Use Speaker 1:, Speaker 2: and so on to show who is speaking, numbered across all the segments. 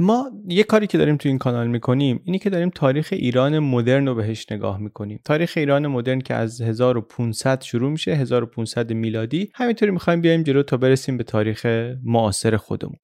Speaker 1: ما یه کاری که داریم تو این کانال می‌کنیم اینی که داریم تاریخ ایران مدرن رو بهش نگاه می‌کنیم. تاریخ ایران مدرن که از 1500 شروع میشه 1500 میلادی. همینطوری می‌خوایم بیایم جلو تا برسیم به تاریخ معاصر خودمون.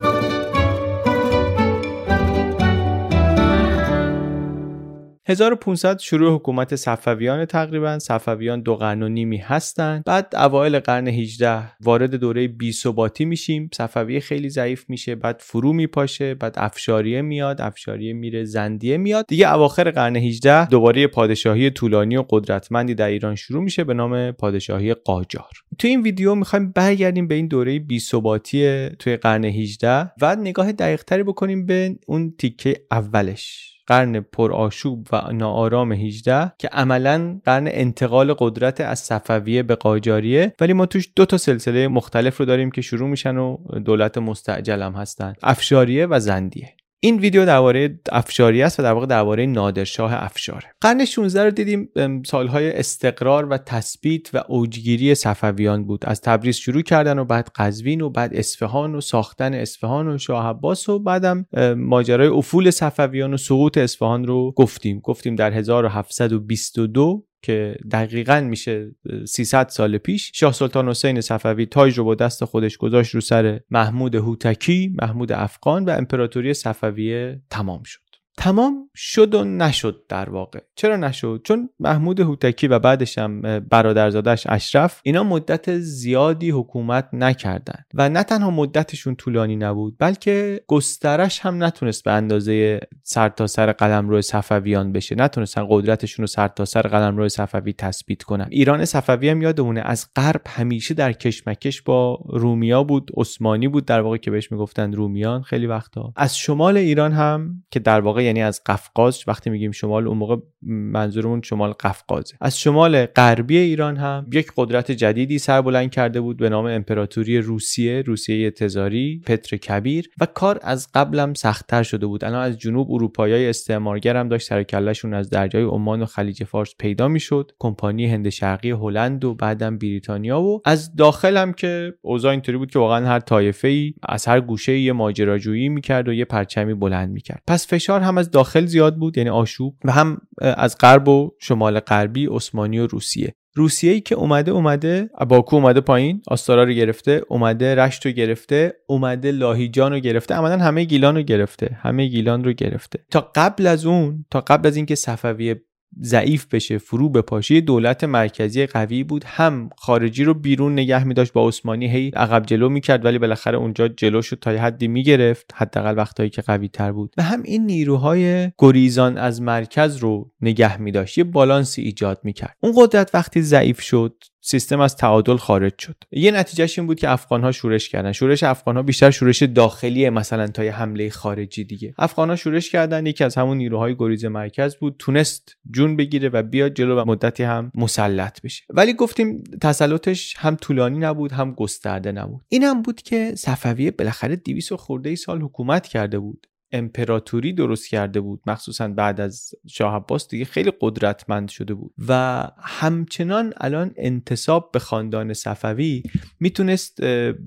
Speaker 1: 1500 شروع حکومت صفویان تقریبا. صفویان دو قرن و نیمی هستند. بعد اوایل قرن 18 وارد دوره بی ثباتی میشیم. صفویه خیلی ضعیف میشه بعد فرو میپاشه بعد افشاریه میاد افشاریه میره زندیه میاد. دیگه اواخر قرن 18 دوباره پادشاهی طولانی و قدرتمندی در ایران شروع میشه به نام پادشاهی قاجار. تو این ویدیو می‌خوایم برگردیم به این دوره بی ثباتی توی قرن 18 و نگاه دقیقتری بکنیم به اون تیکه اولش. قرن پرآشوب و ناآرام 18 که عملا قرن انتقال قدرت از صفویه به قاجاریه. ولی ما توش دو تا سلسله مختلف رو داریم که شروع میشن و دولت مستعجل هم هستن. افشاریه و زندیه. این ویدیو درباره افشاری است و در واقع درباره نادرشاه افشاره. قرن 16 رو دیدیم سالهای استقرار و تثبیت و اوجگیری صفویان بود. از تبریز شروع کردن و بعد قزوین و بعد اصفهان و ساختن اصفهان و شاه عباس و بعدم ماجرای افول صفویان و سقوط اصفهان رو گفتیم. گفتیم در 1722 که دقیقا میشه 300 سال پیش شاه سلطان حسین صفوی تاج رو با دست خودش گذاشت رو سر محمود هوتکی محمود افغان و امپراتوری صفویه تمام شد. تمام شد و نشد در واقع. چرا نشد؟ چون محمود هوتکی و بعدش هم برادرزادش اشرف اینا مدت زیادی حکومت نکردن. و نه تنها مدتشون طولانی نبود بلکه گسترش هم نتونست به اندازه سرتاسر سر روی صفویان بشه. نتونستن قدرتشون رو سرتاسر سر روی صفوی تثبیت کنن. ایران صفوی هم یادمونه از غرب همیشه در کشمکش با رومیا بود عثمانی بود در واقع که بهش می‌گفتن رومیان خیلی وقتا. از شمال ایران هم که در واقع یعنی از قفقاز وقتی میگیم شمال اون موقع منظورمون شمال قفقازه از شمال غربی ایران هم یک قدرت جدیدی سر بلند کرده بود به نام امپراتوری روسیه روسیه تزاری پتر کبیر و کار از قبلم سختتر شده بود. الان از جنوب اروپایی استعمارگر هم داشت سر از درجای عمان و خلیج فارس پیدا می‌شد. کمپانی هند شرقی هلند و بعدم بریتانیا و از داخل هم که اوضاع اینطوری بود که واقعا هر طایفه ای از هر گوشه یه ماجراجویی می‌کرد و یه پرچمی بلند می‌کرد. پس فشار هم از داخل زیاد بود یعنی آشوب و هم از غرب و شمال غربی عثمانی و روسیه. روسیه ای که اومده اومده باکو اومده پایین آستارا رو گرفته اومده رشت رو گرفته اومده لاهیجان رو گرفته عملا همه گیلان رو گرفته همه گیلان رو گرفته. تا قبل از اون تا قبل از اینکه صفویه ضعیف بشه فرو بپاشه. دولت مرکزی قوی بود. هم خارجی رو بیرون نگه می داشت با عثمانی هی عقب جلو می‌کرد ولی بالاخره اونجا جلو شد تا حدی می‌گرفت. حداقل وقتایی که قوی تر بود. و هم این نیروهای گریزان از مرکز رو نگه می داشت یه بالانسی ایجاد می‌کرد. اون قدرت وقتی ضعیف شد سیستم از تعادل خارج شد. یه نتیجهش این بود که افغان ها شورش کردن. شورش افغان ها بیشتر شورش داخلی مثلا تا حمله خارجی دیگه. افغان ها شورش کردن. یکی از همون نیروهای گریز مرکز بود. تونست جون بگیره و بیاد جلو و مدتی هم مسلط بشه. ولی گفتیم تسلطش هم طولانی نبود هم گسترده نبود. این هم بود که صفویه بالاخره 200 خورده ای سال حکومت کرده بود. امپراتوری درست کرده بود. مخصوصا بعد از شاه عباس دیگه خیلی قدرتمند شده بود. و همچنان الان انتصاب به خاندان صفوی می‌تونست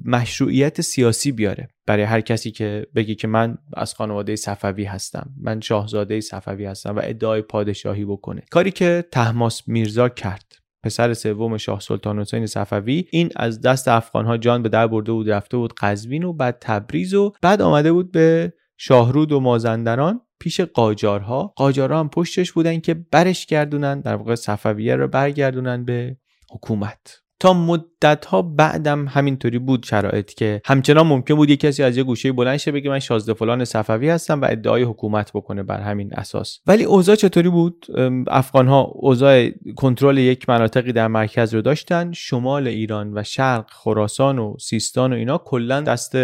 Speaker 1: مشروعیت سیاسی بیاره. برای هر کسی که بگی که من از خانواده صفوی هستم من شاهزاده صفوی هستم و ادعای پادشاهی بکنه. کاری که تحماس میرزا کرد. پسر سوم شاه سلطان حسین صفوی این از دست افغانها جان به در برده بود رفته بود قزوین و بعد تبریز و بعد آمده بود به شاهرود و مازندران پیش قاجارها. قاجارها هم پشتش بودن که برش گردونن در واقع صفویه رو برگردونن به حکومت. تا مدت ها بعدم همینطوری بود شرایط که همچنان ممکن بود یک کسی از یه گوشه بلند شه بگه من شازده فلان صفوی هستم و ادعای حکومت بکنه بر همین اساس. ولی اوضاع چطوری بود؟ افغان ها اوضاع کنترل یک مناطقی در مرکز رو داشتن شمال ایران و شرق خراسان و سیستان و اینا کلا دست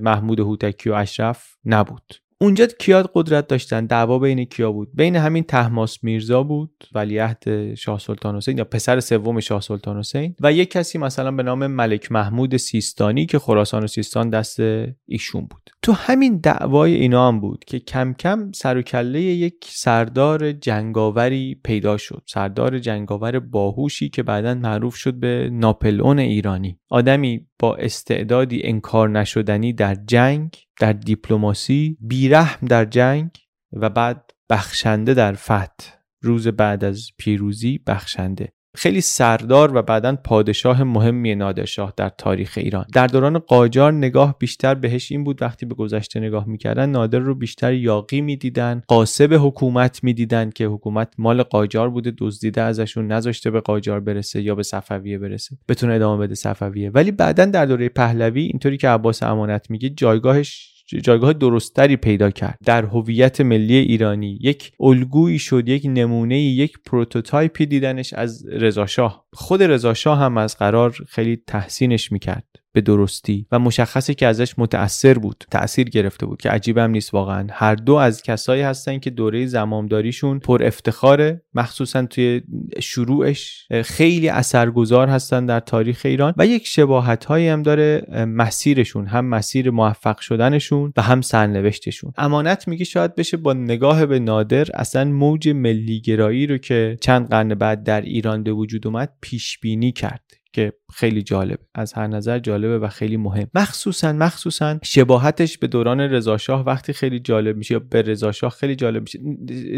Speaker 1: محمود هوتکی و اشرف نبود. اونجا کیاد قدرت داشتن دعوا بین کیا بود؟ بین همین تحماس میرزا بود ولیعهد شاه سلطان حسین یا پسر سوم شاه سلطان حسین و یک کسی مثلا به نام ملک محمود سیستانی که خراسان و سیستان دست ایشون بود. تو همین دعوای اینا هم بود که کم کم سر و کله یک سردار جنگاوری پیدا شد. سردار جنگاور باهوشی که بعدا معروف شد به ناپلئون ایرانی. آدمی با استعدادی انکار نشدنی در جنگ در دیپلماسی بیرحم در جنگ و بعد بخشنده در فتح. روز بعد از پیروزی بخشنده. خیلی سردار و بعدا پادشاه مهمی نادرشاه در تاریخ ایران. در دوران قاجار نگاه بیشتر بهش این بود وقتی به گذشته نگاه می‌کردن نادر رو بیشتر یاغی می‌دیدن غاصب حکومت می‌دیدن که حکومت مال قاجار بوده دزدیده ازشون نذاشته به قاجار برسه یا به صفویه برسه بتونه ادامه بده صفویه. ولی بعدا در دوره پهلوی اینطوری که عباس امانت میگه جایگاهش جایگاه درست‌تری پیدا کرد. در هویت ملی ایرانی یک الگویی شد یک نمونه یک prototype ی دیدنش از رضاشاه خود رضاشاه هم از قرار خیلی تحسینش می‌کرد. به درستی و مشخصه که ازش متأثر بود تأثیر گرفته بود که عجیب هم نیست واقعا. هر دو از کسایی هستن که دوره زمامداریشون پر افتخاره مخصوصا توی شروعش خیلی اثرگذار هستن در تاریخ ایران و یک شباهت هایی هم داره مسیرشون هم مسیر موفق شدنشون و هم سرنوشتشون. امانت میگه شاید بشه با نگاه به نادر اصلا موج ملیگرایی رو که چند قرن بعد در ایران به وجود اومد پیش بینی کرد. که خیلی جالب از هر نظر جالبه و خیلی مهم. مخصوصا مخصوصا شباهتش به دوران رضاشاه وقتی خیلی جالب میشه یا به رضاشاه خیلی جالب میشه.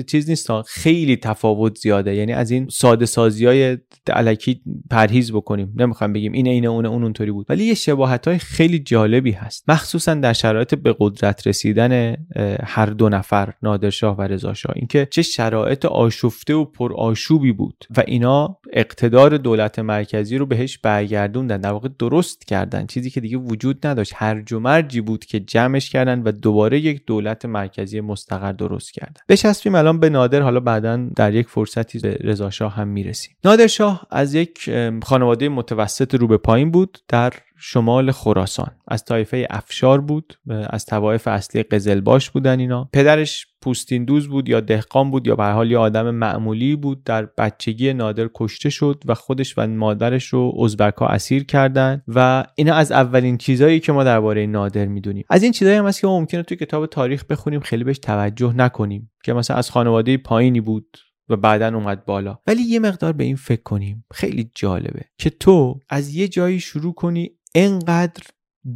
Speaker 1: چیز نیست خیلی تفاوت زیاده. یعنی از این ساده سازی های علکی پرهیز بکنیم. نمی‌خوام بگیم این اینه اون اون اونطوری بود. ولی یه شباهت های خیلی جالبی هست. مخصوصا در شرایط به قدرت رسیدن هر دو نفر نادرشاه و رضاشاه اینکه چه شرایط آشفته و پر آشوبی بود. و اینا اقتدار دولت مرکزی رو بهش برگردوندن در واقع درست کردن. چیزی که دیگه وجود نداشت. هرج و مرجی بود که جمعش کردن و دوباره یک دولت مرکزی مستقر درست کردن. بچسبیم الان به نادر. حالا بعدا در یک فرصتی به رضا شاه هم می‌رسیم. نادر شاه از یک خانواده متوسط رو به پایین بود. در شمال خراسان. از طایفه افشار بود از توایف اصلی قزلباش بودن اینا. پدرش پوستین دوز بود یا دهقان بود یا به حال یه آدم معمولی بود. در بچگی نادر کشته شد و خودش و مادرش رو ازبک اسیر کردن و اینا از اولین چیزهایی که ما درباره نادر می‌دونیم. از این چیزایی هم هست که ممکنه توی کتاب تاریخ بخونیم خیلی بهش توجه نکنیم که مثلا از خانواده پایینی بود و بعدا اومد بالا. ولی یه مقدار به این فکر کنیم. خیلی جالبه که تو از یه جایی شروع کنی انقدر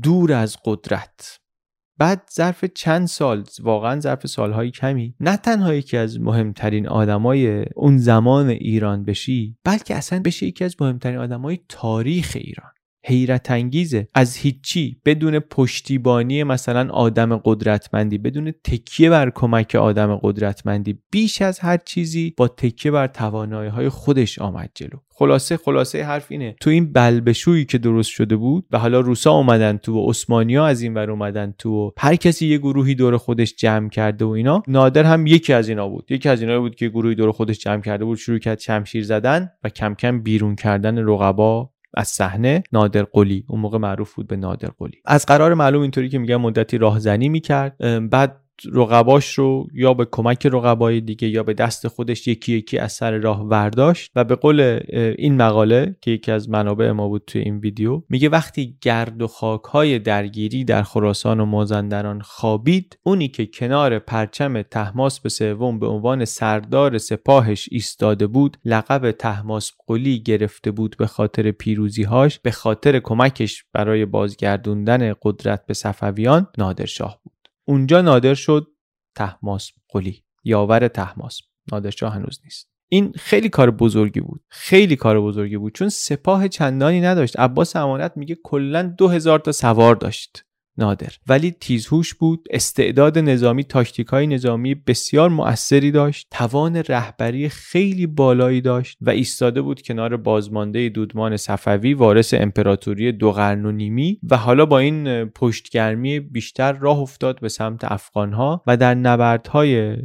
Speaker 1: دور از قدرت. بعد ظرف چند سال واقعا ظرف سالهای کمی نه تنها یکی از مهمترین آدمای اون زمان ایران بشی بلکه اصلا بشه یکی از مهمترین آدمای تاریخ ایران. حیرت انگیزه از هیچی بدون پشتیبانی مثلا آدم قدرتمندی بدون تکیه بر کمک آدم قدرتمندی بیش از هر چیزی با تکیه بر توانایی های خودش آمد جلو. خلاصه خلاصه حرف اینه. تو این بلبشویی که درست شده بود و حالا روسا اومدن تو و ها از این ور اومدن تو و هر کسی یه گروهی دور خودش جمع کرده و اینا نادر هم یکی از اینا بود. یکی از اینا بود که گروهی دور خودش جمع کرده بود شروع کرد شمشیر زدن و کم کم بیرون کردن رقبا از صحنه نادر قلی اون موقع معروف بود به نادر قلی. از قرار معلوم اینطوری که میگم مدتی راهزنی می‌کرد. بعد رقباش رو یا به کمک رقبای دیگه یا به دست خودش یکی یکی از سر راه ورداشت و به قول این مقاله که یکی از منابع ما بود توی این ویدیو میگه وقتی گرد و خاک های درگیری در خراسان و مازندران خوابید اونی که کنار پرچم تحماس به سوم به عنوان سردار سپاهش ایستاده بود لقب تحماس قلی گرفته بود به خاطر پیروزیهاش به خاطر کمکش برای بازگردوندن قدرت به صفویان نادرشاه اونجا نادر شد تحماس قلی. یاور تحماس. نادرشاه هنوز نیست. این خیلی کار بزرگی بود. خیلی کار بزرگی بود. چون سپاه چندانی نداشت. عباس امانت میگه کلا هزار تا سوار داشت. نادر. ولی تیزهوش بود استعداد نظامی تاکتیکای نظامی بسیار مؤثری داشت توان رهبری خیلی بالایی داشت و ایستاده بود کنار بازمانده دودمان صفوی وارث امپراتوری دو قرن و نیمی و حالا با این پشتگرمی بیشتر راه افتاد به سمت افغانها و در نبردهای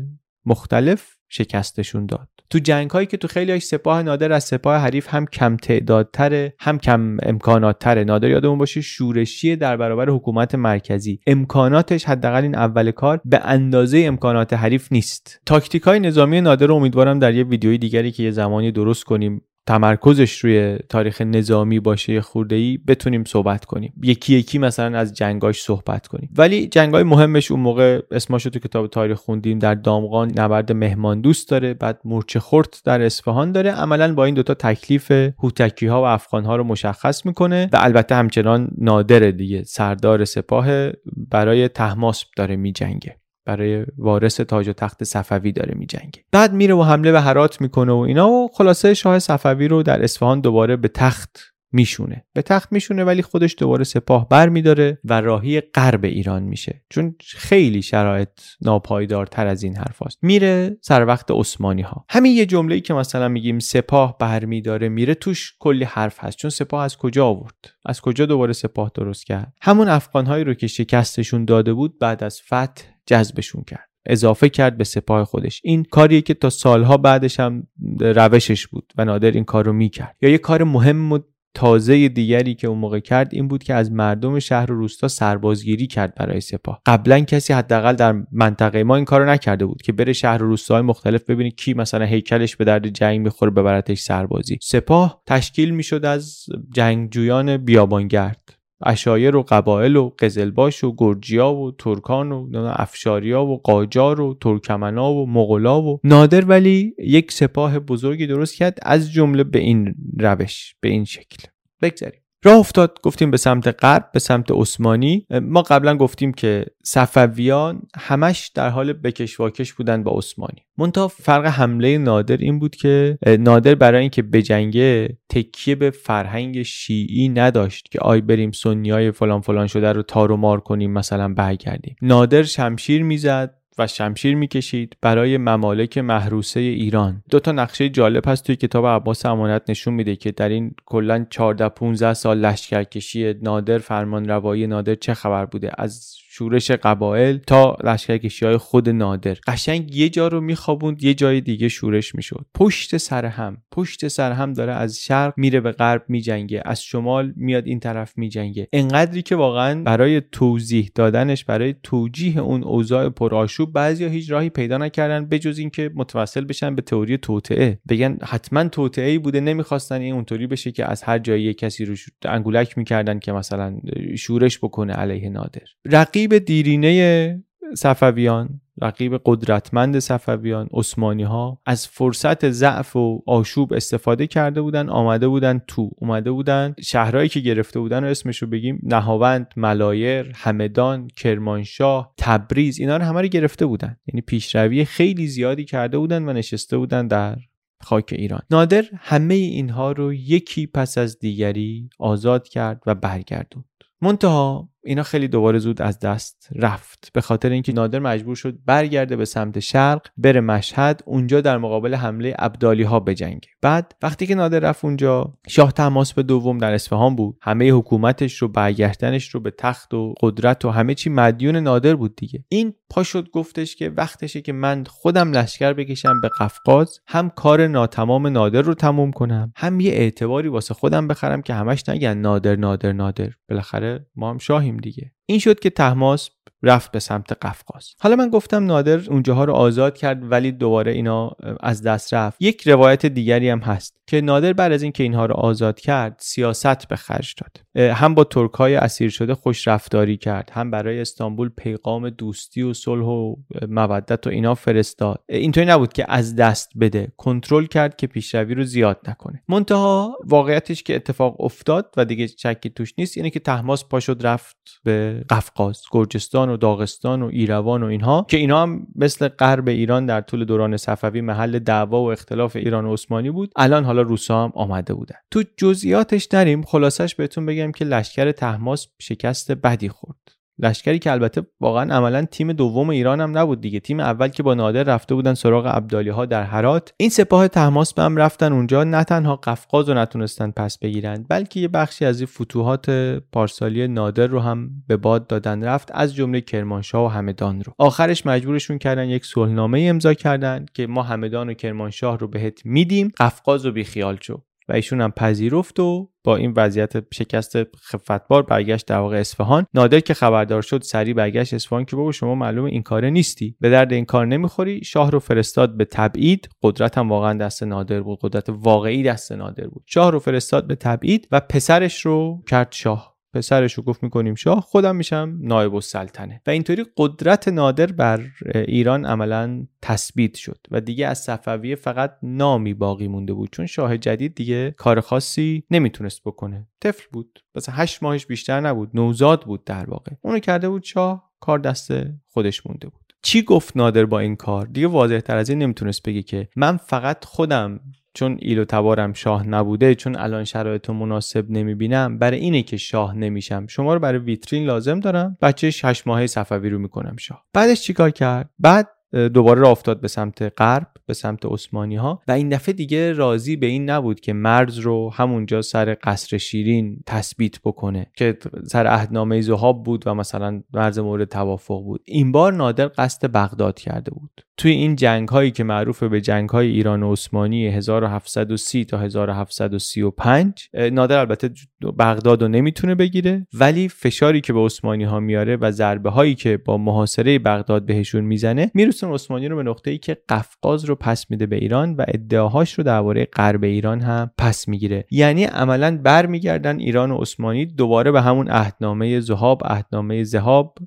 Speaker 1: مختلف شکستشون داد. تو جنگ هایی که تو خیلی های سپاه نادر از سپاه حریف هم کم تعدادتره هم کم امکانات تره نادر یادمون باشه شورشی در برابر حکومت مرکزی. امکاناتش حداقل این اول کار به اندازه امکانات حریف نیست. تاکتیک های نظامی نادر امیدوارم در یه ویدیوی دیگری که یه زمانی درست کنیم تمرکزش روی تاریخ نظامی باشه خورده ای بتونیم صحبت کنیم. یکی یکی مثلا از جنگاش صحبت کنیم. ولی جنگای مهمش اون موقع اسماشو تو کتاب تاریخ خوندیم. در دامغان نبرد مهمان دوست داره بعد مورچه خورد در اصفهان داره. عملا با این دوتا تکلیف هوتکی ها و افغان ها رو مشخص می‌کنه و البته همچنان نادر دیگه. سردار سپاه برای تحماس داره میجنگه. برای وارث تاج و تخت صفوی داره میجنگه. بعد میره و حمله به هرات می‌کنه و اینا و خلاصه شاه صفوی رو در اصفهان دوباره به تخت میشونه. به تخت میشونه ولی خودش دوباره سپاه بر میداره و راهی غرب ایران میشه. چون خیلی شرایط ناپایدارتر از این حرف هست. میره سر وقت عثمانی ها همین یه جمله که مثلا میگیم سپاه بر میداره میره توش کلی حرف هست. چون سپاه از کجا آورد؟ از کجا دوباره سپاه درست کرد؟ همون افغان هایی رو که شکستشون داده بود بعد از فتح جذبشون کرد. اضافه کرد به سپاه خودش. این کاریه که تا سالها بعدش هم روشش بود و نادر این کار رو می‌کرد. یا یه کار مهم و تازه دیگری که اون موقع کرد این بود که از مردم شهر و روستا سربازگیری کرد برای سپاه. قبلا کسی حداقل در منطقه ما این کارو نکرده بود که بره شهر و روستاهای مختلف ببینید کی مثلا هیکلش به درد جنگ می‌خوره ببرتش سربازی. سپاه تشکیل می‌شد از جنگجویان بیابانگرد. اشایر و قبایل و قزلباش و گرجیا و ترکان و افشاریا و قاجار و ترکمنا و مغلا و نادر ولی یک سپاه بزرگی درست کرد از جمله به این روش به این شکل. بگذاریم. راه افتاد گفتیم به سمت غرب به سمت عثمانی. ما قبلا گفتیم که صفویان همش در حال بکش واکش بودن با عثمانی. منتها فرق حمله نادر این بود که نادر برای اینکه بجنگه تکیه به فرهنگ شیعی نداشت که آی بریم سنیای فلان فلان شده رو تار و مار کنیم مثلا برگردیم. نادر شمشیر می‌زد و شمشیر می‌کشید برای ممالک محروسه ایران. دو تا نقشه جالب هست توی کتاب عباس امانت نشون میده که در این کلا 14 15 سال لشکرکشی نادر فرمان روایی نادر چه خبر بوده؟ از شورش قبایل تا لشکرکشی های خود نادر. قشنگ یه جا رو میخوابوند یه جای دیگه شورش می‌شد. پشت سر هم پشت سر هم داره از شرق میره به غرب میجنگه از شمال میاد این طرف میجنگه. انقدری که واقعا برای توضیح دادنش برای توجیه اون اوضاع پرآشوب بعضیا هیچ راهی پیدا نکردن بجز اینکه متوسل بشن به تئوری توطعه بگن حتما توطعه بوده نمی‌خواستن این اونطوری بشه که از هر جایی کسی رو انگولک می‌کردن که مثلا شورش بکنه علیه نادر. رقیب رقیب دیرینه صفویان رقیب قدرتمند صفویان عثمانی ها از فرصت ضعف و آشوب استفاده کرده بودن آمده بودن تو. اومده بودن شهرهایی که گرفته بودن و اسمشو بگیم نهاوند ملایر همدان کرمانشاه تبریز اینا رو همه رو گرفته بودن. یعنی پیشروی خیلی زیادی کرده بودن و نشسته بودن در خاک ایران. نادر همه اینها رو یکی پس از دیگری آزاد کرد و برگردوند. منتها اینا خیلی دوباره زود از دست رفت. به خاطر اینکه نادر مجبور شد برگرده به سمت شرق بره مشهد اونجا در مقابل حمله ابدالی ها بجنگه. بعد وقتی که نادر رفت اونجا شاه به دوم در اصفهان بود. همه حکومتش رو برگشتنش رو به تخت و قدرت و همه چی مدیون نادر بود دیگه. این پا شد گفتش که وقتشه که من خودم لشکر بکشم به قفقاز هم کار ناتمام نادر رو تموم کنم هم یه اعتباری واسه خودم بخرم که همش نگن نادر نادر نادر. بالاخره ما هم شاهیم دیگه. این شد که تحماس رفت به سمت قفقاز. حالا من گفتم نادر اونجاها رو آزاد کرد ولی دوباره اینا از دست رفت. یک روایت دیگری هم هست که نادر بعد از اینکه اینها رو آزاد کرد سیاست به خرج داد. هم با ترک های اسیر شده خوش رفتاری کرد هم برای استانبول پیغام دوستی و صلح و مودت و اینا فرستاد. اینطوری نبود که از دست بده کنترل کرد که پیشروی رو زیاد نکنه. منتها واقعیتش که اتفاق افتاد و دیگه شکی توش نیست اینه که تحماس پاشد رفت به قفقاز گرجستان و داغستان و ایروان و اینها که اینا هم مثل غرب ایران در طول دوران صفوی محل دعوا و اختلاف ایران و عثمانی بود. الان حالا روسا هم آمده بودن تو جزئیاتش نریم خلاصش بهتون بگم که لشکر تحماس شکست بدی خورد. لشکری که البته واقعا عملا تیم دوم ایران هم نبود دیگه. تیم اول که با نادر رفته بودن سراغ عبدالی ها در هرات. این سپاه تحماس به هم رفتن اونجا نه تنها قفقاز رو نتونستن پس بگیرن بلکه یه بخشی از این فتوحات پارسالی نادر رو هم به باد دادن رفت از جمله کرمانشاه و همدان رو. آخرش مجبورشون کردن یک صلحنامه امضا کردن که ما همدان و کرمانشاه رو بهت میدیم. قفقاز رو بیخیال شو. و ایشون هم پذیرفت و با این وضعیت شکست خفتبار برگشت در واقع اصفهان. نادر که خبردار شد سری برگشت اصفهان که بابا شما معلوم این کاره نیستی. به درد این کار نمی‌خوری. شاه رو فرستاد به تبعید. قدرت هم واقعا دست نادر بود. قدرت واقعی دست نادر بود. شاه رو فرستاد به تبعید و پسرش رو کرد شاه. پسرش رو گفت می‌کنیم شاه خودم میشم نایب السلطنه. و اینطوری قدرت نادر بر ایران عملا تثبیت شد و دیگه از صفویه فقط نامی باقی مونده بود. چون شاه جدید دیگه کار خاصی نمی‌تونست بکنه. طفل بود. مثلا هشت ماهش بیشتر نبود. نوزاد بود در واقع. اونو کرده بود شاه کار دست خودش مونده بود. چی گفت نادر با این کار؟ دیگه واضح تر از این نمی‌تونست بگه که من فقط خودم چون ایل و تبارم شاه نبوده چون الان شرایط مناسب نمی‌بینم برای اینه که شاه نمیشم. شما رو برای ویترین لازم دارم. بچه شش ماهه صفوی رو می‌کنم شاه. بعدش چیکار کرد؟ بعد دوباره را افتاد به سمت غرب به سمت عثمانی ها و این دفعه دیگه راضی به این نبود که مرز رو همونجا سر قصر شیرین تثبیت بکنه که سر عهدنامه زهاب بود و مثلا مرز مورد توافق بود. این بار نادر قصد بغداد کرده بود. توی این جنگ هایی که معروف به جنگ های ایران و عثمانی 1730 تا 1735 نادر البته بغداد رو نمی‌تونه بگیره ولی فشاری که به عثمانی ها میاره و ضربه هایی که با محاصره بغداد بهشون می‌زنه میرسون عثمانی رو به نقطه‌ای که قفقاز رو پس میده به ایران و ادعاهاش رو درباره غرب ایران هم پس می‌گیره. یعنی عملا برمیگردن ایران و عثمانی دوباره به همون عهدنامه زهاب عهدنامه زهاب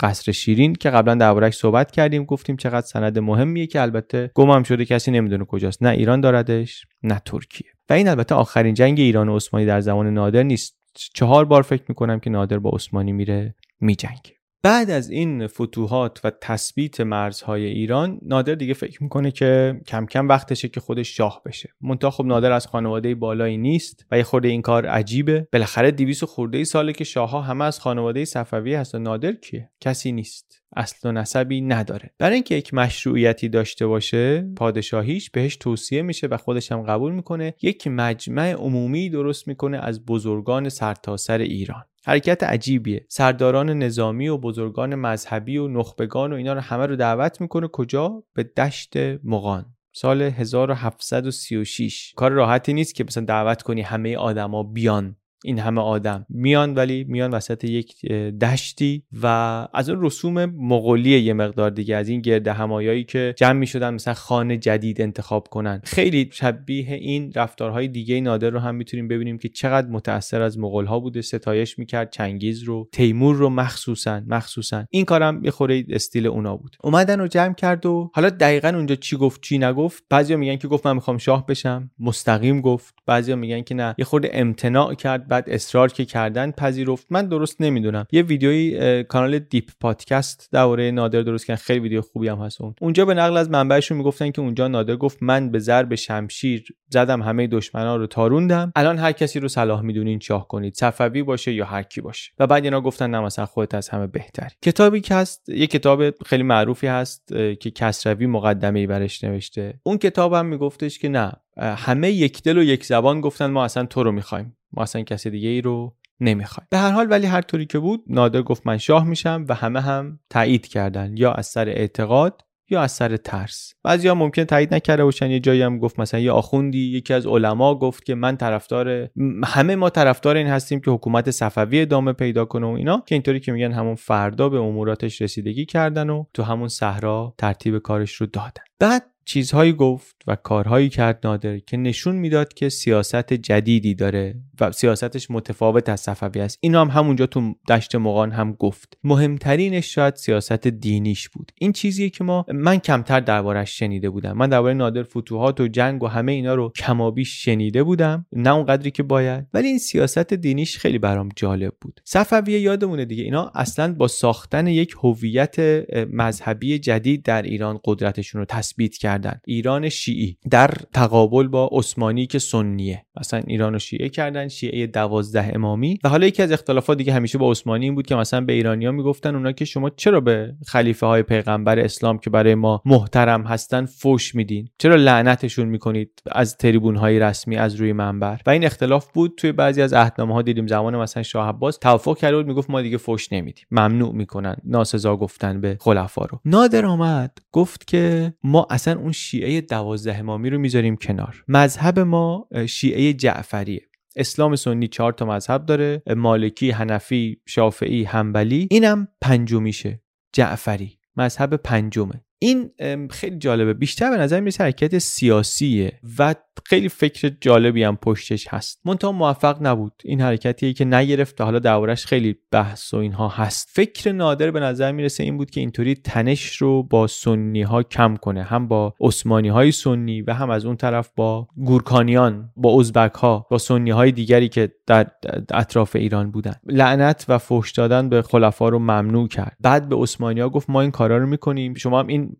Speaker 1: قصر شیرین که قبلا دربارهش صحبت کردیم گفتیم چقدر سند مهمیه که البته گمم شده کسی نمی‌دونه کجاست. نه ایران داردش نه ترکیه. و این البته آخرین جنگ ایران و عثمانی در زمان نادر نیست. چهار بار فکر می‌کنم که نادر با عثمانی میره میجنگه. بعد از این فتوحات و تثبیت مرزهای ایران نادر دیگه فکر می‌کنه که کم کم وقتشه که خودش شاه بشه. منتها خب نادر از خانواده بالایی نیست و یه خورده این کار عجیبه. بالاخره 200 خورده ای ساله که شاهها همه از خانواده صفوی هست و نادر کیه؟ کسی نیست. اصل و نسبی نداره. برای اینکه یک مشروعیتی داشته باشه پادشاهیش بهش توصیه میشه و خودش هم قبول می‌کنه. یک مجمع عمومی درست می‌کنه از بزرگان سرتاسر سر ایران. حرکت عجیبیه. سرداران نظامی و بزرگان مذهبی و نخبگان و اینا رو همه رو دعوت می‌کنه. کجا؟ به دشت مغان. سال 1736 کار راحتی نیست که مثلا دعوت کنی همه آدما بیان. این همه آدم. میان ولی میان وسط یک دشتی و از اون رسوم مغولی یه مقدار دیگه. از این گرد همایایی که جمع می شدن مثلا خانه جدید انتخاب کنن. خیلی شبیه این رفتارهای دیگه نادر رو هم می‌تونیم ببینیم که چقدر متاثر از مغول ها بوده. ستایش می‌کرد چنگیز رو تیمور رو مخصوصا مخصوصا. این کارم یه خوره استیل اونا بود. اومدن و جمع کرد و حالا دقیقا اونجا چی گفت چی نگفت. بعضیا میگن که گفت من می‌خوام شاه بشم. مستقیم گفت. بعضیا میگن که نه. یه خورده امتناع کرد. بعد اصرار که کردن پذیرفت. من درست نمی‌دونم. یه ویدیوی کانال دیپ پادکست درباره نادر درست کردن. خیلی ویدیو خوبی هم هست اون. اونجا به نقل از منبعشون می‌گفتن که اونجا نادر گفت من به ضرب شمشیر زدم همه دشمنا رو تاروندم. الان هر کسی رو صلاح می‌دونین چاه کنید. صفوی باشه یا هر کی باشه. و بعد اینا گفتن نه مثلا خودت از همه بهتری. کتابی که هست یه کتاب خیلی معروفی هست که کسروی مقدمه ای برش نوشته. اون کتابم میگفتش که نه همه یک دل و یک زبان گفتن ما اصلا تو رو می‌خوایم. ما اصلا کسی دیگه ای رو نمی‌خوایم. به هر حال ولی هر طوری که بود نادر گفت من شاه میشم و همه هم تایید کردن یا از سر اعتقاد یا از سر ترس. بعضیا ممکن تایید نکرده باشن یه جایی هم گفت مثلا یه آخوندی یکی از علما گفت که من طرفدار همه ما طرفدار این هستیم که حکومت صفوی ادامه پیدا کنه و اینا. که اینطوری که میگن همون فردا به اموراتش رسیدگی کردن و تو همون صحرا ترتیب کارش رو دادن. بعد چیزهایی گفت و کارهایی کرد نادر که نشون می‌داد که سیاست جدیدی داره و سیاستش متفاوت از صفوی است. اینو هم همونجا تو دشت مقان هم گفت. مهمترینش شاید سیاست دینیش بود. این چیزیه که ما من کمتر دربارش شنیده بودم. من درباره نادر فتوحات و جنگ و همه اینا رو کمابیش شنیده بودم. نه اونقدری که باید. ولی این سیاست دینیش خیلی برام جالب بود. صفویه یادمونه دیگه. اینا اصلا با ساختن یک هویت مذهبی جدید در ایران قدرتشون رو تثبیت کردن. ایران شیعی. در تقابل با عثمانی که سنیه. مثلا ایران رو شیعه کردن شیعه دوازده امامی. و حالا یکی از اختلافات دیگه همیشه با عثمانی این بود که مثلا به ایرانیا می‌گفتن اونا که شما چرا به خلیفه های پیغمبر اسلام که برای ما محترم هستن فوش میدین؟ چرا لعنتشون می‌کنید از تریبون های رسمی از روی منبر؟ و این اختلاف بود توی بعضی از عهدنامه ها دیدیم زمان مثلا شاه عباس توافق کرده بود می‌گفت ما دیگه فوش نمیدیم. ممنوع می‌کنن ناسزا گفتن به خلفا رو. نادر آمد گفت که ما اصلا اون شیعه دوازده امامی رو می‌ذاریم کنار. مذهب ما شیعه جعفریه. اسلام سنی چهار تا مذهب داره مالکی حنفی شافعی حنبلی. اینم پنجمیشه جعفری. مذهب پنجمه. این خیلی جالبه. بیشتر به نظر می‌رسه حرکت سیاسیه و خیلی فکر جالبی هم پشتش هست. منتها موفق نبود. این حرکتیه که نگرفت و حالا دربارش خیلی بحث و اینها هست. فکر نادر به نظر می‌رسه این بود که اینطوری تنش رو با سنی ها کم کنه. هم با عثمانی های سنی و هم از اون طرف با گورکانیان با ازبک ها با سنی های دیگری که در اطراف ایران بودن. لعنت و فحش دادن به خلفا رو ممنوع کرد. بعد به عثمانی ها گفت ما این کارا رو می‌کنیم. شما هم این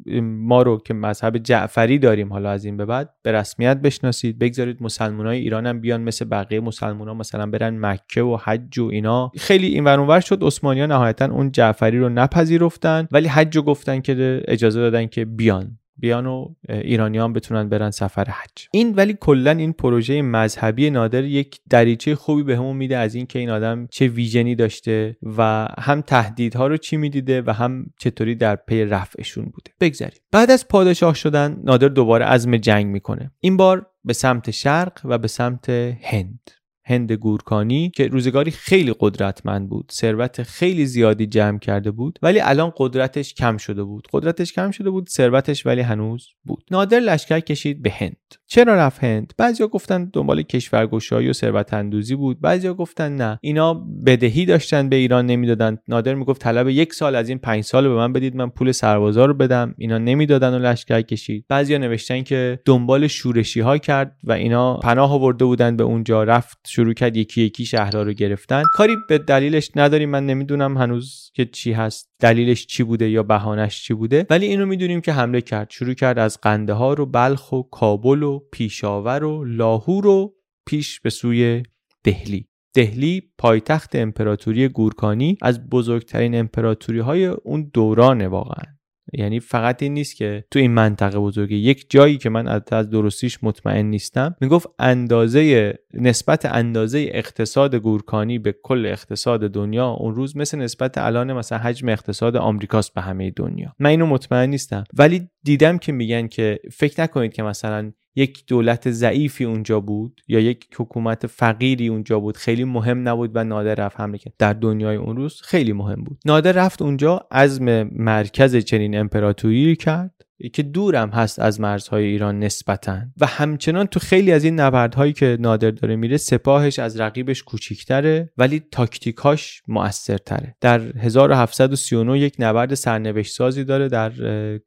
Speaker 1: ما رو که مذهب جعفری داریم حالا از این به بعد به رسمیت بشناسید. بگذارید مسلمانای ایران هم بیان مثل بقیه مسلمان ها مثلا برن مکه و حج و اینا. خیلی این ور شد. عثمانی ها نهایتا اون جعفری رو نپذیرفتن ولی حج رو گفتن که اجازه دادن که بیان. بیان و ایرانیان بتونن برن سفر حج. این ولی کلا این پروژه مذهبی نادر یک دریچه خوبی بهمون به میده از اینکه این آدم چه ویژنی داشته و هم تهدیدها رو چی می‌دیده و هم چطوری در پی رفعشون بوده. بگذاریم. بعد از پادشاه شدن نادر دوباره عزم جنگ می‌کنه. این بار به سمت شرق و به سمت هند. هند گورکانی که روزگاری خیلی قدرتمند بود ثروت خیلی زیادی جمع کرده بود ولی الان قدرتش کم شده بود. قدرتش کم شده بود ثروتش ولی هنوز بود. نادر لشکر کشید به هند. چرا رفت هند بعضیا گفتن دنبال کشورگشایی و ثروت اندوزی بود بعضیا گفتن نه. اینا بدهی داشتن به ایران نمی‌دادن. نادر می‌گفت طلب یک سال از این پنج سال به من بدید من پول سربازا رو بدم. اینا نمی‌دادن و لشکر کشید. بعضیا نوشتن که دنبال شورشی ها کرد و اینا پناه آورده بودن به اونجا. رفت شروع کرد یکی یکی شهرها رو گرفتن. کاری به دلیلش نداریم من نمی‌دونم هنوز که چی هست. دلیلش چی بوده یا بهانش چی بوده؟ ولی اینو می‌دونیم که حمله کرد. شروع کرد از قندهار و بلخ و کابل و پیشاور و لاهور و پیش به سوی دهلی. دهلی پایتخت امپراتوری گورکانی از بزرگترین امپراتوری های اون دورانه واقعا. یعنی فقط این نیست که تو این منطقه بزرگه یک جایی که من از درستیش مطمئن نیستم می‌گفت اندازه نسبت اندازه اقتصاد گورکانی به کل اقتصاد دنیا اون روز مثل نسبت الان مثلا حجم اقتصاد آمریکاست به همه دنیا. من اینو مطمئن نیستم. ولی دیدم که میگن که فکر نکنید که مثلا یک دولت ضعیفی اونجا بود یا یک حکومت فقیری اونجا بود خیلی مهم نبود و نادر رفت حمله کرد. در دنیای اون روز خیلی مهم بود. نادر رفت اونجا عزم مرکز چنین امپراتوری کرد که دورم هست از مرزهای ایران نسبتا. و همچنان تو خیلی از این نبردهایی که نادر داره میره سپاهش از رقیبش کوچیکتره ولی تاکتیکاش مؤثرتره در 1739 یک نبرد سرنوشت سازی داره در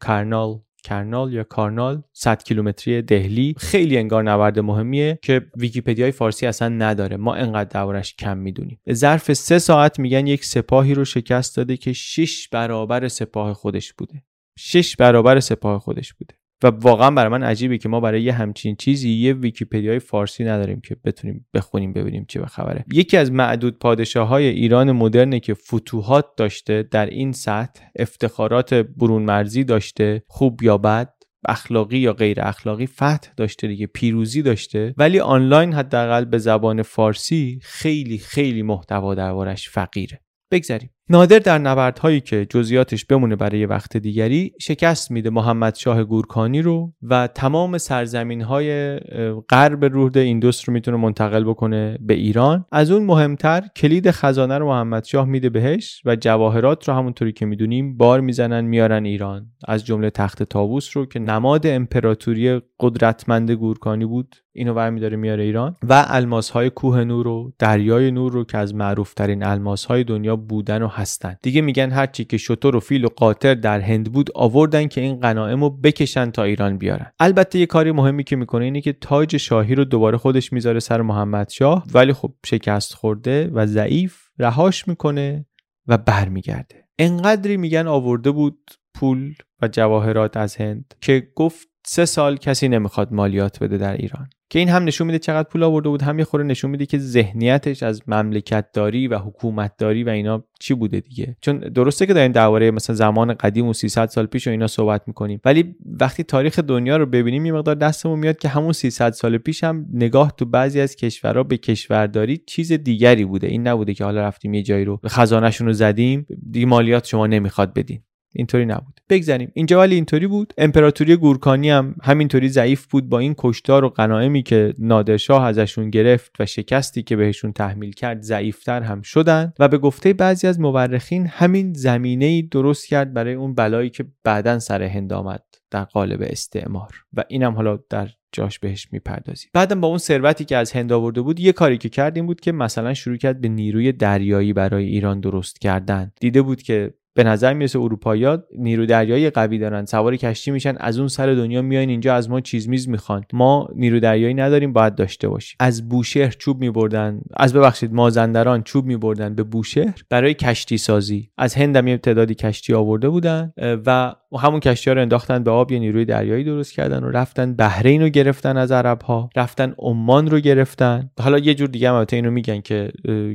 Speaker 1: کرنال کرنال یا کارنال 100 کیلومتری دهلی خیلی انگار نبرد مهمیه که ویکیپدیای فارسی اصلا نداره. ما انقدر دربارش کم می‌دونیم. ظرف سه ساعت میگن یک سپاهی رو شکست داده که 6 برابر سپاه خودش بوده. 6 برابر سپاه خودش بوده. و واقعا برای من عجیبه که ما برای یه همچین چیزی یه ویکیپدیای فارسی نداریم که بتونیم بخونیم ببینیم چه خبره. یکی از معدود پادشاه های ایران مدرنه که فتوحات داشته در این سطح افتخارات برون مرزی داشته خوب یا بد اخلاقی یا غیر اخلاقی فتح داشته دیگه پیروزی داشته ولی آنلاین حداقل به زبان فارسی خیلی خیلی محتوا دربارش فقیره. بگذریم. نادر در نبردهایی که جزئیاتش بمونه برای وقت دیگری شکست میده محمد شاه گورکانی رو و تمام سرزمین های غرب رود ایندوس رو می‌تونه منتقل بکنه به ایران. از اون مهمتر کلید خزانه رو محمد شاه میده بهش و جواهرات رو همونطوری که می‌دونیم بار می‌زنن میارن ایران. از جمله تخت تاووس رو که نماد امپراتوری قدرتمند گورکانی بود اینو برمی داره میاره ایران. و الماس های کوه نور و دریای نور رو که از معروف ترین های دنیا بودن و هستن. دیگه میگن هرچی که شطور و فیل و قاطر در هند بود آوردن که این غنائم رو بکشن تا ایران بیارن. البته یه کاری مهمی که می‌کنه اینه که تاج شاهی رو دوباره خودش می‌ذاره سر محمد شاه ولی خب شکست خورده و ضعیف رهاش می‌کنه و برمیگرده. انقدری میگن آورده بود پول و جواهرات از هند که گفت سه سال کسی نمی‌خواد مالیات بده در ایران. که این هم نشون میده چقدر پول آورده بود. هم یه خوره نشون میده که ذهنیتش از مملکت داری و حکومت داری و اینا چی بوده دیگه. چون درسته که داریم درباره مثلا زمان قدیم و 300 سال پیش و اینا صحبت می‌کنیم. ولی وقتی تاریخ دنیا رو ببینیم یه مقدار دستمون میاد که همون 300 سال پیش هم نگاه تو بعضی از کشورها به کشورداری چیز دیگری بوده. این نبوده که حالا رفتیم یه جایی رو خزانهشون رو زدیم دی مالیات شما نمی‌خواد بدین. اینطوری نبود. بگذاریم. اینجا ولی اینطوری بود. امپراتوری گورکانی هم همینطوری ضعیف بود با این کشتار و غنایمی که نادرشاه ازشون گرفت و شکستی که بهشون تحمیل کرد ضعیفتر هم شدن و به گفته بعضی از مورخین همین زمینه ای درست کرد برای اون بلایی که بعدا سر هند آمد در قالب استعمار. و اینم حالا در جاش بهش می‌پردازیم. بعدم با اون ثروتی که از هند آورده بود یه کاری که کردیم بود که مثلا شروع کرد به نیروی دریایی برای ایران درست کردن. دیده بود که به نظر می‌رسه اروپایی‌ها نیرو دریایی قوی دارن. سوار کشتی میشن از اون سر دنیا میاین اینجا از ما چیز میز می‌خوان. ما نیرو دریایی نداریم باید داشته باشیم. از بوشهر چوب میبردن. از ببخشید مازندران چوب میبردن به بوشهر برای کشتی سازی. از هند هم تعدادی کشتی آورده بودن و همون کشتی ها رو انداختن به آب یه نیروی دریایی درست کردن و رفتن بحرین رو گرفتن از عرب ها رفتن عمان رو گرفتن. حالا یه جور دیگه هم البته اینو میگن که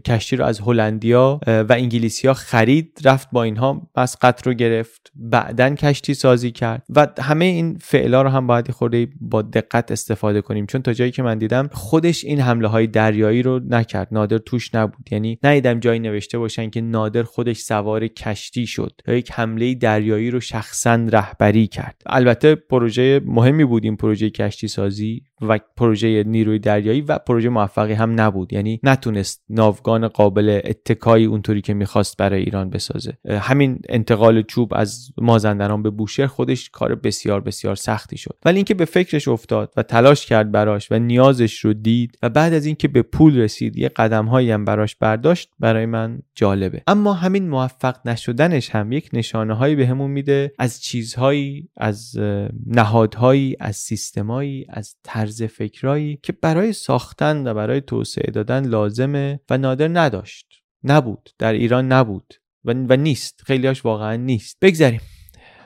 Speaker 1: کشتی رو از هلندیا و انگلیسیا خرید رفت با اینها مسقط رو گرفت بعدا کشتی سازی کرد و همه این فعلا رو هم باید خورده با دقت استفاده کنیم. چون تا جایی که من دیدم خودش این حمله های دریایی رو نکرد. نادر توش نبود. یعنی ندیدم جایی نوشته باشن که نادر خودش سوار کشتی شد یا یک حمله دریایی رو شخصا رهبری کرد. البته پروژه مهمی بود این پروژه کشتی سازی و پروژه نیروی دریایی و پروژه موفقی هم نبود. یعنی نتونست ناوگان قابل اتکایی اونطوری که می‌خواست برای ایران بسازه. همین انتقال چوب از مازندران به بوشهر خودش کار بسیار بسیار سختی شد. ولی اینکه به فکرش افتاد و تلاش کرد براش و نیازش رو دید و بعد از اینکه به پول رسید یه قدمهایی هم براش برداشت برای من جالبه. اما همین موفق نشدنش هم یک نشانه هایی بهمون میده از چیزهایی از نهادهایی از سیستمایی از طرز فکرایی که برای ساختن و برای توسعه دادن لازمه و نادر نداشت. نبود. در ایران نبود. و, و نیست. خیلیاش واقعا نیست. بگذریم.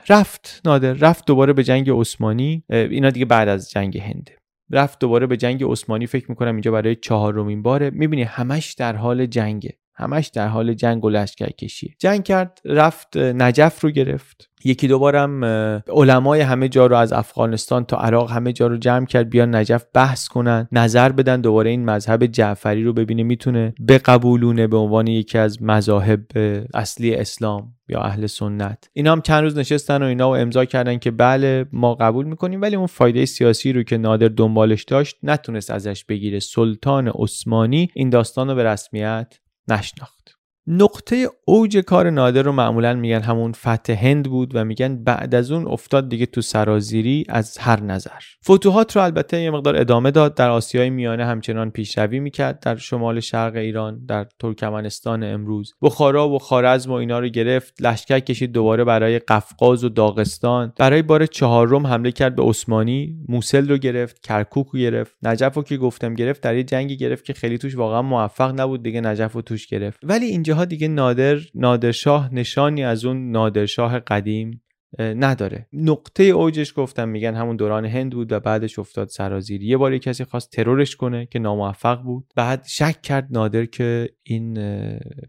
Speaker 1: رفت. نادر رفت دوباره به جنگ عثمانی. اینا دیگه بعد از جنگ هنده رفت دوباره به جنگ عثمانی. فکر می‌کنم اینجا برای چهارمین باره. می‌بینی همش در حال جنگه. همش در حال جنگ و لشکر کشیه جنگ کرد رفت نجف رو گرفت. یکی دوبارم علمای همه جا رو از افغانستان تا عراق همه جا رو جمع کرد بیان نجف بحث کنن نظر بدن دوباره این مذهب جعفری رو ببینه می‌تونه بقبولونه به عنوان یکی از مذاهب اصلی اسلام یا اهل سنت. اینا هم چند روز نشستن و اینا و امضا کردن که بله ما قبول می‌کنیم ولی اون فایده سیاسی رو که نادر دنبالش داشت نتونست ازش بگیره. سلطان عثمانی این داستان رو به رسمیت نشناخت. نقطه اوج کار نادر رو معمولا میگن همون فتح هند بود و میگن بعد از اون افتاد دیگه تو سرازیری از هر نظر. فتوحات رو البته یه مقدار ادامه داد در آسیای میانه همچنان پیشروی می‌کرد در شمال شرق ایران در ترکمنستان امروز. بخارا و خارزم و اینا رو گرفت لشکر کشید دوباره برای قفقاز و داغستان. برای بار چهارم حمله کرد به عثمانی موسل رو گرفت کرکوک رو گرفت. نجف رو که گفتم گرفت در یه جنگی گرفت که خیلی توش واقعا موفق نبود دیگه نجف رو توش گرفت. ولی اینجاها دیگه نادر نادرشاه نشانی از اون نادرشاه قدیم نداره. نقطه اوجش گفتم میگن همون دوران هند بود و بعدش افتاد سرازیری یه بار کسی خواست ترورش کنه که ناموفق بود. بعد شک کرد نادر که این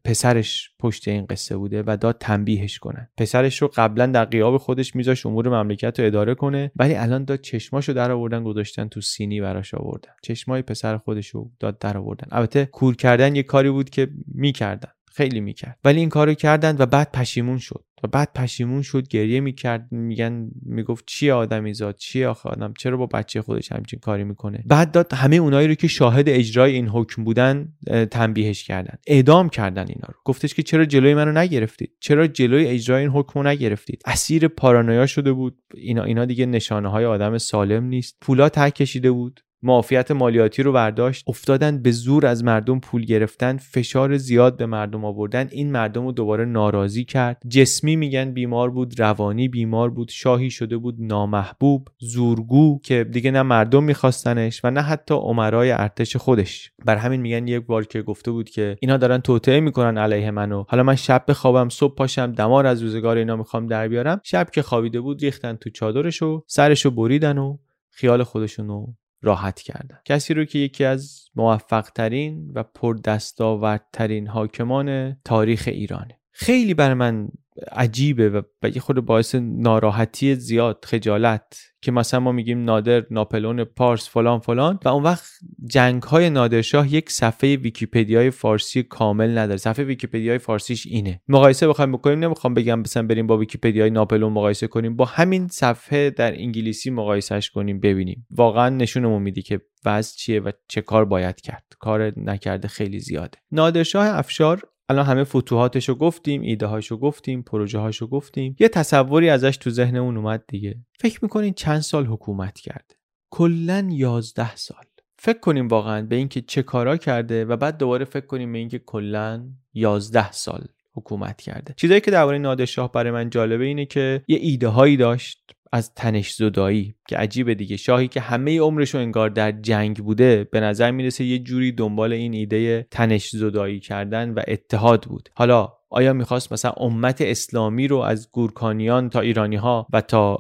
Speaker 1: پسرش پشت این قصه بوده و داد تنبیهش کنه. پسرش رو قبلا در قیاب خودش میذاش امور مملکت رو اداره کنه. ولی الان داد چشماشو در آوردن گذاشتن تو سینی براش آوردن. چشمای پسر خودش رو داد در آوردن البته کور کردن یه کاری بود که می‌کردن. خیلی می‌کرد. ولی این کارو کردن و بعد پشیمون شد. و بعد پشیمون شد گریه می‌کرد میگن می‌گفت چی آدمی زاد؟ چی آخه آدم؟ چرا با بچه خودش همچین کاری می‌کنه؟ بعد داد همه اونایی رو که شاهد اجرای این حکم بودن تنبیهش کردن. اعدام کردن اینا رو. گفتش که چرا جلوی منو نگرفتید؟ چرا جلوی اجرای این حکم رو نگرفتید؟ اسیر پارانویا شده بود. اینا اینا دیگه نشانه های آدم سالم نیست. پولا ته کشیده بود. معافیت مالیاتی رو برداشت. افتادن به زور از مردم پول گرفتن. فشار زیاد به مردم آوردن. این مردم رو دوباره ناراضی کرد. جسمی میگن بیمار بود روانی بیمار بود شاهی شده بود نامحبوب زورگو که دیگه نه مردم میخواستنش و نه حتی عمرای ارتش خودش. بر همین میگن یک بار که گفته بود که اینا دارن توطئه می‌کنن علیه منو حالا من شب بخوابم صبح پاشم دمار از روزگار اینا می‌خوام در بیارم. شب که خوابیده بود ریختن تو چادرشو سرشو بریدن و خیال خودشونو راحت کردن. کسی رو که یکی از موفق ترین و پردستاوردترین حاکمان تاریخ ایرانه. خیلی بر من عجیبه و یه خود باعث ناراحتی زیاد خجالت که مثلا ما میگیم نادر ناپلون پارس فلان فلان و اون وقت جنگ های نادرشاه یک صفحه ویکیپدیای فارسی کامل نداره. صفحه ویکیپدیای فارسیش اینه. مقایسه بخوایم بکنیم نمی‌خوام بگم مثلا بریم با ویکیپدیای ناپلئون مقایسه کنیم. با همین صفحه در انگلیسی مقایسهش کنیم ببینیم. واقعا نشونمون میده که وضع چیه و چه کار باید کرد. کار نکرده خیلی زیاده. نادرشاه افشار الان همه فتوحاتش رو گفتیم ایده هاشو گفتیم پروژه هاشو گفتیم. یه تصوری ازش تو ذهنمون اومد دیگه. فکر می‌کنین چند سال حکومت کرده؟ کلا 11 سال. فکر کنیم واقعا به اینکه چه کارا کرده و بعد دوباره فکر کنیم به اینکه کلا 11 سال حکومت کرده. چیزایی که درباره نادرشاه برای من جالبه اینه که یه ایده هایی داشت. از تنش زدایی. که عجیبه دیگه. شاهی که همه عمرش انگار در جنگ بوده به نظر می‌رسه یه جوری دنبال این ایده تنش زدایی کردن و اتحاد بود. حالا آیا می‌خواست مثلا امت اسلامی رو از گورکانیان تا ایرانی ها و تا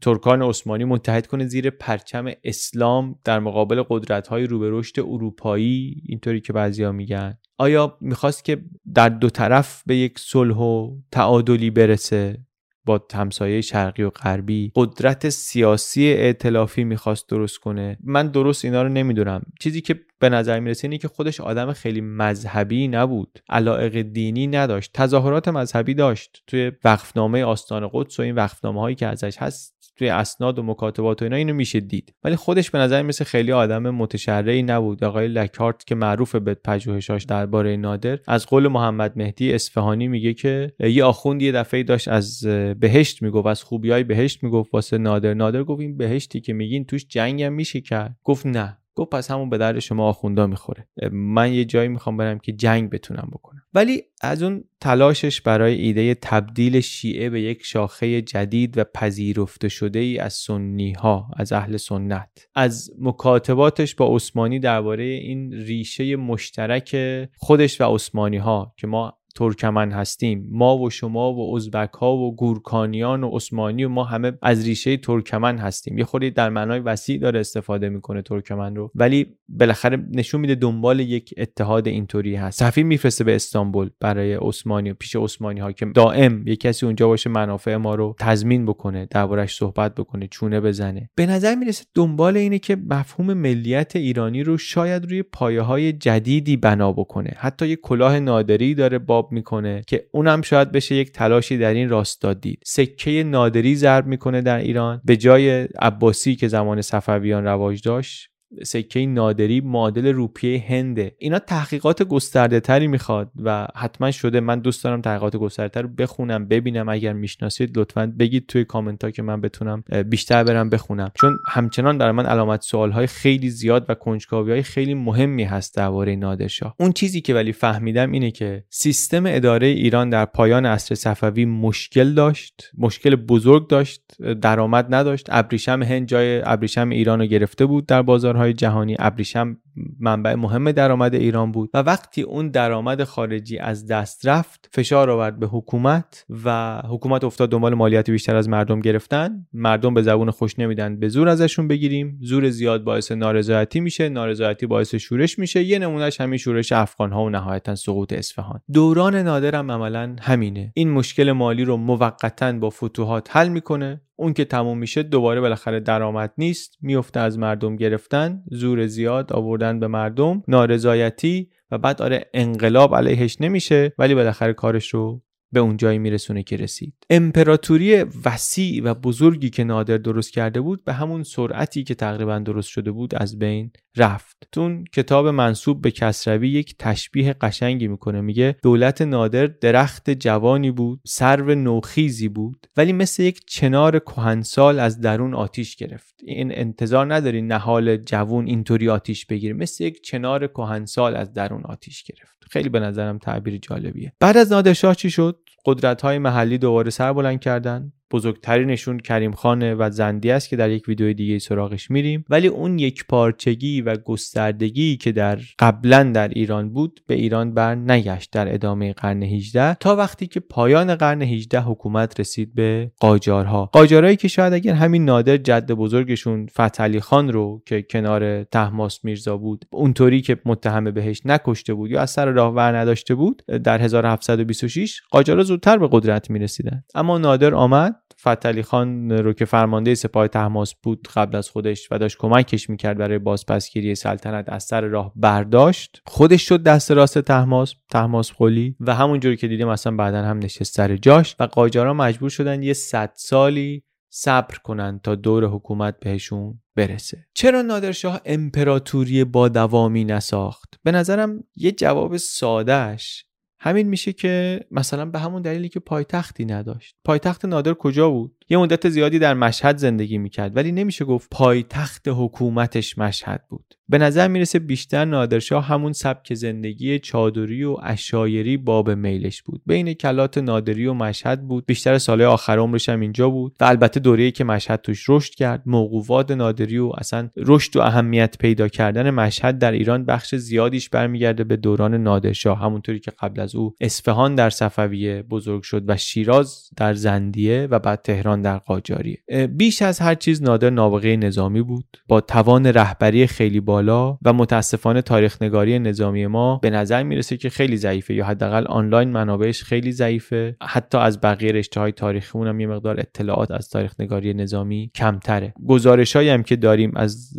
Speaker 1: ترکان عثمانی متحد کنه زیر پرچم اسلام در مقابل قدرت های رو رشد اروپایی؟ اینطوری که بعضیا میگن. آیا می‌خواست که در دو طرف به یک صلح و تعادلی برسه؟ با همسایه شرقی و غربی قدرت سیاسی ائتلافی می‌خواست درست کنه. من درست اینا رو نمی‌دونم. چیزی که به نظر می‌رسه اینه که خودش آدم خیلی مذهبی نبود. علائق دینی نداشت. تظاهرات مذهبی داشت. توی وقفنامه آستان قدس و این وقفنامه هایی که ازش هست توی اسناد و مکاتبات و اینا اینو میشه دید. ولی خودش به نظر مثل خیلی آدم متشرعی نبود. آقای لکارت که معروف به پژوهشاش درباره نادر از قول محمد مهدی اصفهانی میگه که یه آخوند یه دفعه داشت از بهشت می‌گفت از خوبیای بهشت می‌گفت واسه نادر. نادر گفت این بهشتی که میگین توش جنگم میشه کرد. گفت نه. گفت پس همون به درد شما آخوندا می‌خوره. من یه جایی می‌خوام برم که جنگ بتونم بکنم. ولی از اون تلاشش برای ایده تبدیل شیعه به یک شاخه جدید و پذیرفته شده ای از سنی ها از اهل سنت از مکاتباتش با عثمانی درباره این ریشه مشترک خودش و عثمانی ها که ما ترکمن هستیم. ما و شما و ازبک ها و گورکانیان و عثمانی و ما همه از ریشه ترکمن هستیم. یه خوری در معنای وسیع داره استفاده می‌کنه ترکمن رو. ولی بالاخره نشون میده دنبال یک اتحاد اینطوری هست. سفیر میفرسته به استانبول برای عثمانی پیش عثمانی ها که دائم یه کسی اونجا باشه منافع ما رو تضمین بکنه دربارش صحبت بکنه چونه بزنه. به نظر می‌رسه دنبال اینه که مفهوم ملیت ایرانی رو شاید روی پایه های جدیدی بنا بکنه. حتی یه کلاه نادری داره با می‌کنه که اونم شاید بشه یک تلاشی در این راستا دید. سکه نادری ضرب می‌کنه در ایران به جای عباسی که زمان صفویان رواج داشت. سکه نادری معادل روپیه هنده اینا تحقیقات گسترده تری می‌خواد و حتما شده من دوست دارم تحقیقات گسترده رو بخونم ببینم. اگر می‌شناسید لطفا بگید توی کامنت ها که من بتونم بیشتر برم بخونم. چون همچنان در من علامت سوال های خیلی زیاد و کنجکاوی های خیلی مهمی هست درباره نادرشاه. اون چیزی که ولی فهمیدم اینه که سیستم اداره ایران در پایان عصر صفوی مشکل داشت مشکل بزرگ داشت درآمد نداشت. ابریشم هند جای ابریشم ایران رو گرفته بود در بازارهای جهانی ابریشم منبع مهم درآمد ایران بود و وقتی اون درآمد خارجی از دست رفت فشار آورد به حکومت و حکومت افتاد دنبال مالیات بیشتر از مردم گرفتن. مردم به زبون خوش نمیدن به زور ازشون بگیریم. زور زیاد باعث نارضایتی میشه. نارضایتی باعث شورش میشه. یه نمونهش همین شورش افغان ها و نهایتا سقوط اصفهان. دوران نادرم عملا همینه. این مشکل مالی رو موقتا با فتوحات حل می‌کنه. اون که تموم میشه دوباره بالاخره درآمد نیست. میفته از مردم گرفتن. زور زیاد آوردن به مردم نارضایتی و بعد آره انقلاب علیهش نمیشه ولی بالاخره کارش رو به اون جایی میرسونه که رسید. امپراتوری وسیع و بزرگی که نادر درست کرده بود به همون سرعتی که تقریبا درست شده بود از بین رفت. تون کتاب منصوب به کسروی یک تشبیه قشنگی می‌کنه. میگه دولت نادر درخت جوانی بود سرو نوخیزی بود ولی مثل یک چنار کهنسال از درون آتیش گرفت. این انتظار نداری نهال جوون اینطوری آتیش بگیره. مثل یک چنار کهنسال از درون آتیش گرفت. خیلی به نظرم تعبیر جالبیه. بعد از نادرشاه چی شد؟ قدرت های محلی دوباره سر بلند کردن. بزرگترینشون کریم خانه و زندی است که در یک ویدیو دیگه سراغش میریم. ولی اون یک پارچگی و گستردگی که در قبلا در ایران بود به ایران بر نگشت در ادامه قرن 18 تا وقتی که پایان قرن 18 حکومت رسید به قاجارها. قاجارهایی که شاید اگر همین نادر جد بزرگشون فتحعلی خان رو که کنار تحماس میرزا بود اونطوری که متهم بهش نکشته بود یا از سر راه ور نداشته بود در 1726 قاجارها زودتر به قدرت می‌رسیدن. اما نادر آمد فتلی خان رو که فرمانده سپاه تحماس بود قبل از خودش و داشت کمکش می‌کرد برای بازپسگیری سلطنت از سر راه برداشت. خودش شد دست راست تحماس تحماس قلی و همونجوری که دیدیم اصلا بعدا هم نشست سر جاش و قاجارا مجبور شدن یه صد سالی صبر کنن تا دور حکومت بهشون برسه. چرا نادرشاه امپراتوری با دوامی نساخت؟ به نظرم یه جواب سادهش همین میشه که مثلا به همون دلیلی که پایتختی نداشت. پایتخت نادر کجا بود؟ یه مدت زیادی در مشهد زندگی می‌کرد ولی نمیشه گفت پایتخت حکومتش مشهد بود. به نظر می‌رسه بیشتر نادرشاه همون سبک زندگی چادری و اشایری باب میلش بود. بین کلات نادری و مشهد بود. بیشتر ساله آخر عمرش هم اینجا بود. و البته دوره‌ای که مشهد توش رشد کرد موقوفات نادری و اصلا رشد و اهمیت پیدا کردن مشهد در ایران بخش زیادیش برمیگرده به دوران نادرشاه. همونطوری که قبل از او اصفهان در صفویه بزرگ شد و شیراز در زندیه و بعد تهران در قاجاریه بیش از هر چیز نادر نابغه نظامی بود. با توان رهبری خیلی بالا و متاسفانه تاریخ نگاری نظامی ما به نظر می‌رسه که خیلی ضعیفه یا حداقل آنلاین منابعش خیلی ضعیفه. حتی از بقیه رشته های تاریخی اونم یه مقدار اطلاعات از تاریخ نگاری نظامی کمتره. گزارش هم که داریم از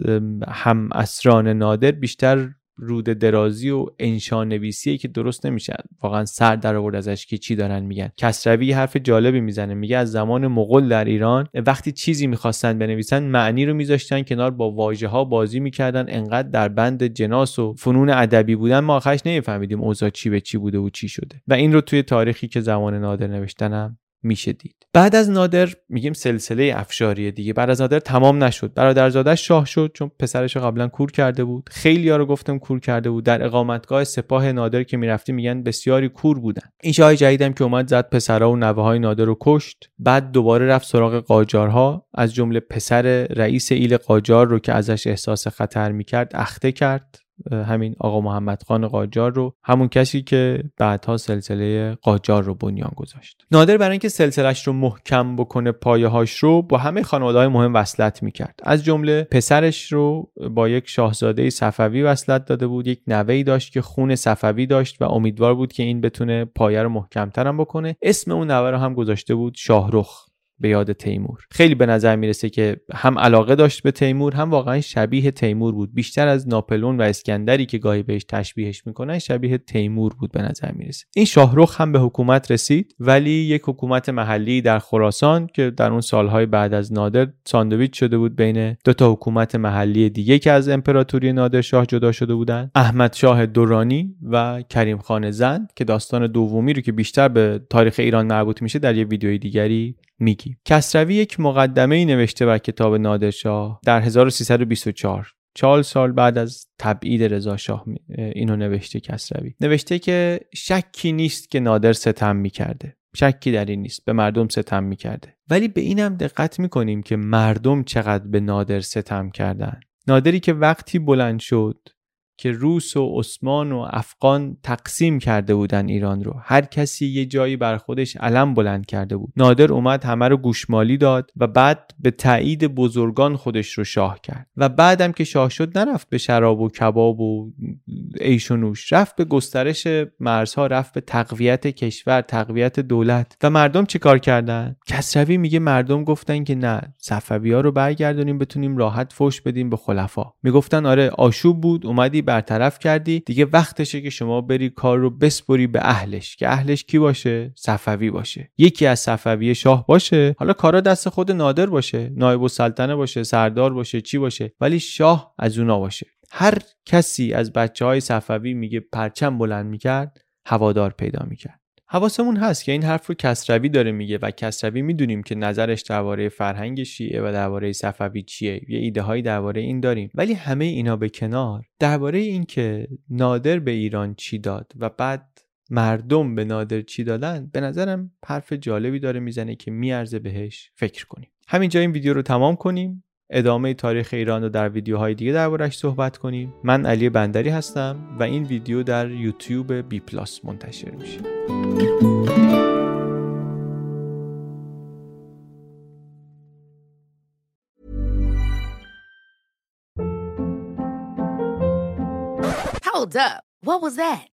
Speaker 1: هم اسران نادر بیشتر رود درازی و انشا نویسیه که درست نمیشه. واقعا سر در آورد ازش که چی دارن میگن. کسروی حرف جالبی می‌زنه. میگه از زمان مغول در ایران وقتی چیزی می‌خواستن بنویسن معنی رو میذاشتن کنار با واژه ها بازی می‌کردن. انقدر در بند جناس و فنون ادبی بودن ما آخرش نمیفهمیدیم اوضاع چی به چی بوده و چی شده. و این رو توی تاریخی که زمان نادر نوشتنم میشه دید. بعد از نادر میگیم سلسله افشاریه دیگه. بعد از نادر تمام نشد. برادرزاده شاه شد چون پسرش قبلا کور کرده بود. خیلی ها رو گفتم کور کرده بود. در اقامتگاه سپاه نادر که می‌رفتی میگن بسیاری کور بودن. این شاه جدیدم که اومد زد پسرها و نوه های نادر رو کشت. بعد دوباره رفت سراغ قاجارها. از جمله پسر رئیس ایل قاجار رو که ازش احساس خطر می‌کرد اخته کرد. همین آقا محمد خان قاجار رو همون کسی که بعدها سلسله قاجار رو بنیان گذاشت. نادر برای اینکه سلسلش رو محکم بکنه پایه هاش رو با همه خانواده های مهم وصلت می‌کرد. از جمله پسرش رو با یک شاهزاده صفوی وصلت داده بود یک نوهی داشت که خون صفوی داشت و امیدوار بود که این بتونه پایه رو محکمتر هم بکنه. اسم اون نوه رو هم گذاشته بود شاهرخ. به یاد تیمور. خیلی به نظر می‌رسه که هم علاقه داشت به تیمور هم واقعا شبیه تیمور بود. بیشتر از ناپلون و اسکندری که گاهی بهش تشبیهش می‌کنن شبیه تیمور بود به نظر می‌رسه. این شاهرخ هم به حکومت رسید ولی یک حکومت محلی در خراسان که در اون سالهای بعد از نادر ساندویچ شده بود بین دو تا حکومت محلی دیگه که از امپراتوری نادر شاه جدا شده بودن احمد شاه دورانی و کریم خان زند که داستان دومی رو که بیشتر به تاریخ ایران مربوط میشه در یه ویدیوی دیگری میگی. کسروی یک مقدمه ای نوشته بر کتاب نادرشاه در 1324 چهار سال بعد از تبعید رضا شاه اینو نوشته کسروی. نوشته که شکی نیست که نادر ستم می‌کرده. شکی در این نیست به مردم ستم می‌کرده. ولی به اینم دقت می‌کنیم که مردم چقدر به نادر ستم کردن. نادری که وقتی بلند شد که روس و عثمان و افغان تقسیم کرده بودن ایران رو. هر کسی یه جایی بر خودش علم بلند کرده بود. نادر اومد همه رو گوشمالی داد و بعد به تایید بزرگان خودش رو شاه کرد. و بعدم که شاه شد نرفت به شراب و کباب و عیش و نوش. رفت به گسترش مرزها رفت به تقویت کشور تقویت دولت. و مردم چه کار کردن؟ کسروی میگه مردم گفتن که نه صفوی ها رو برگردونیم بتونیم راحت فوش بدیم به خلفا. می‌گفتن آره آشوب بود اومدی برطرف کردی دیگه وقتشه که شما بری کار رو بسپری به اهلش که اهلش کی باشه؟ صفوی باشه. یکی از صفوی شاه باشه. حالا کارا دست خود نادر باشه نایب السلطنه باشه سردار باشه چی باشه ولی شاه از اونا باشه. هر کسی از بچه های صفوی میگه پرچم بلند می‌کرد هوادار پیدا می‌کرد. حواسمون هست که این حرف رو کسروی داره میگه و کسروی می‌دونیم که نظرش درباره فرهنگ شیعه و درباره صفوی چیه. یه ایده هایی درباره این داریم. ولی همه اینا به کنار. درباره این که نادر به ایران چی داد و بعد مردم به نادر چی دادن به نظرم حرف جالبی داره می‌زنه که میارزه بهش فکر کنیم. همینجا این ویدیو رو تمام کنیم. ادامه تاریخ ایران رو در ویدیوهای دیگه دربارش صحبت کنیم من علی بندری هستم و این ویدیو در یوتیوب بی پلاس منتشر میشه
Speaker 2: Hold up. What was that?